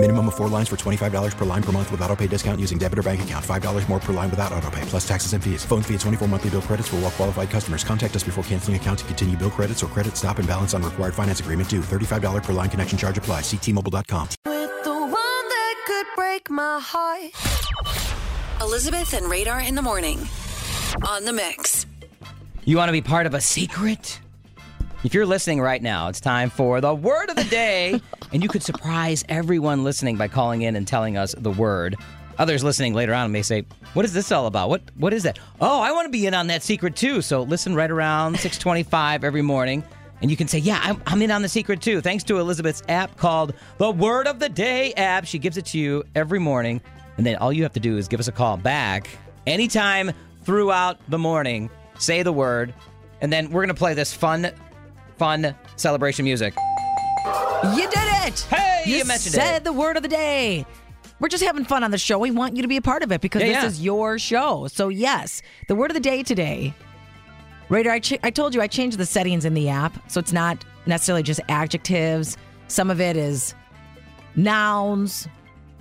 Minimum of four lines for $25 per line per month with auto pay discount using debit or bank account. $5 more per line without auto pay, plus taxes and fees. Phone fee at 24 monthly bill credits for all well qualified customers. Contact us before canceling account to continue bill credits or credit stop and balance on required finance agreement due. $35 per line connection charge apply. Ctmobile.com. With the one that could break my heart. Elizabeth and Radar in the morning on the mix. You want to be part of a secret? If you're listening right now, it's time for the word of the day. and you could surprise everyone listening by calling in and telling us the word. Others listening later on may say, "What is this all about? What what is that? Oh, I want to be in on that secret too." So listen right around 6:25 every morning, and you can say, "Yeah, I'm, I'm in on the secret too." Thanks to Elizabeth's app called the Word of the Day app. She gives it to you every morning, and then all you have to do is give us a call back anytime throughout the morning. Say the word, and then we're gonna play this fun, fun celebration music. You did it! Hey, you, you mentioned said it. the word of the day. We're just having fun on the show. We want you to be a part of it because Yeah, this yeah. is your show. So yes, the word of the day today. Radar, I, ch- I told you I changed the settings in the app, so it's not necessarily just adjectives. Some of it is nouns,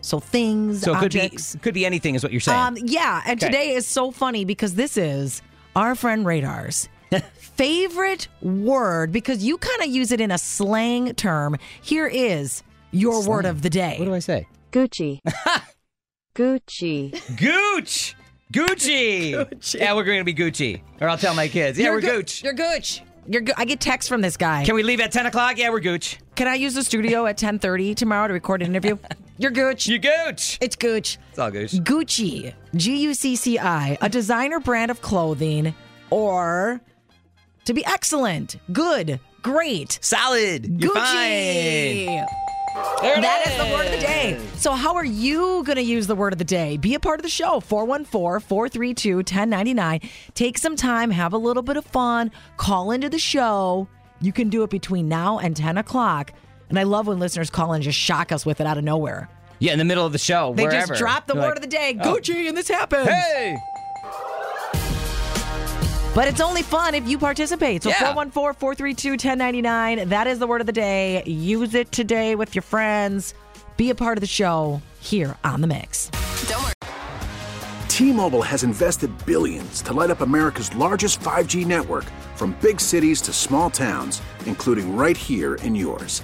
so things, So it could be could be anything, is what you're saying. Um, yeah, and Okay. today is so funny because this is our friend Radar's favorite word because you kind of use it in a slang term. Here is your word of the day. what do I say? Gucci. Gucci. Gooch. Gucci. Yeah, we're going to be Gucci. Or I'll tell my kids. Yeah, You're we're Gu- Gooch. You're Gooch. You're go- I get texts from this guy. Can we leave at 10 o'clock? Yeah, we're Gooch. Can I use the studio at 10:30 tomorrow to record an interview? You're Gooch. You're Gooch. it's Gooch. It's all Gooch. Gucci, G U C C I, a designer brand of clothing, or to be excellent, good, great. Solid. Gucci. fine. There it That is the word of the day. So, how are you going to use the word of the day? Be a part of the show. 414 432 1099. Take some time, have a little bit of fun, call into the show. You can do it between now and 10 o'clock. And I love when listeners call and just shock us with it out of nowhere. Yeah, in the middle of the show. They wherever. just drop the They're word like, of the day, oh. Gucci, and this happens. Hey. But it's only fun if you participate. So Yeah. 414 432 1099. That is the word of the day. Use it today with your friends. Be a part of the show here on The Mix. Don't worry. T-Mobile has invested billions to light up America's largest 5G network from big cities to small towns, including right here in yours.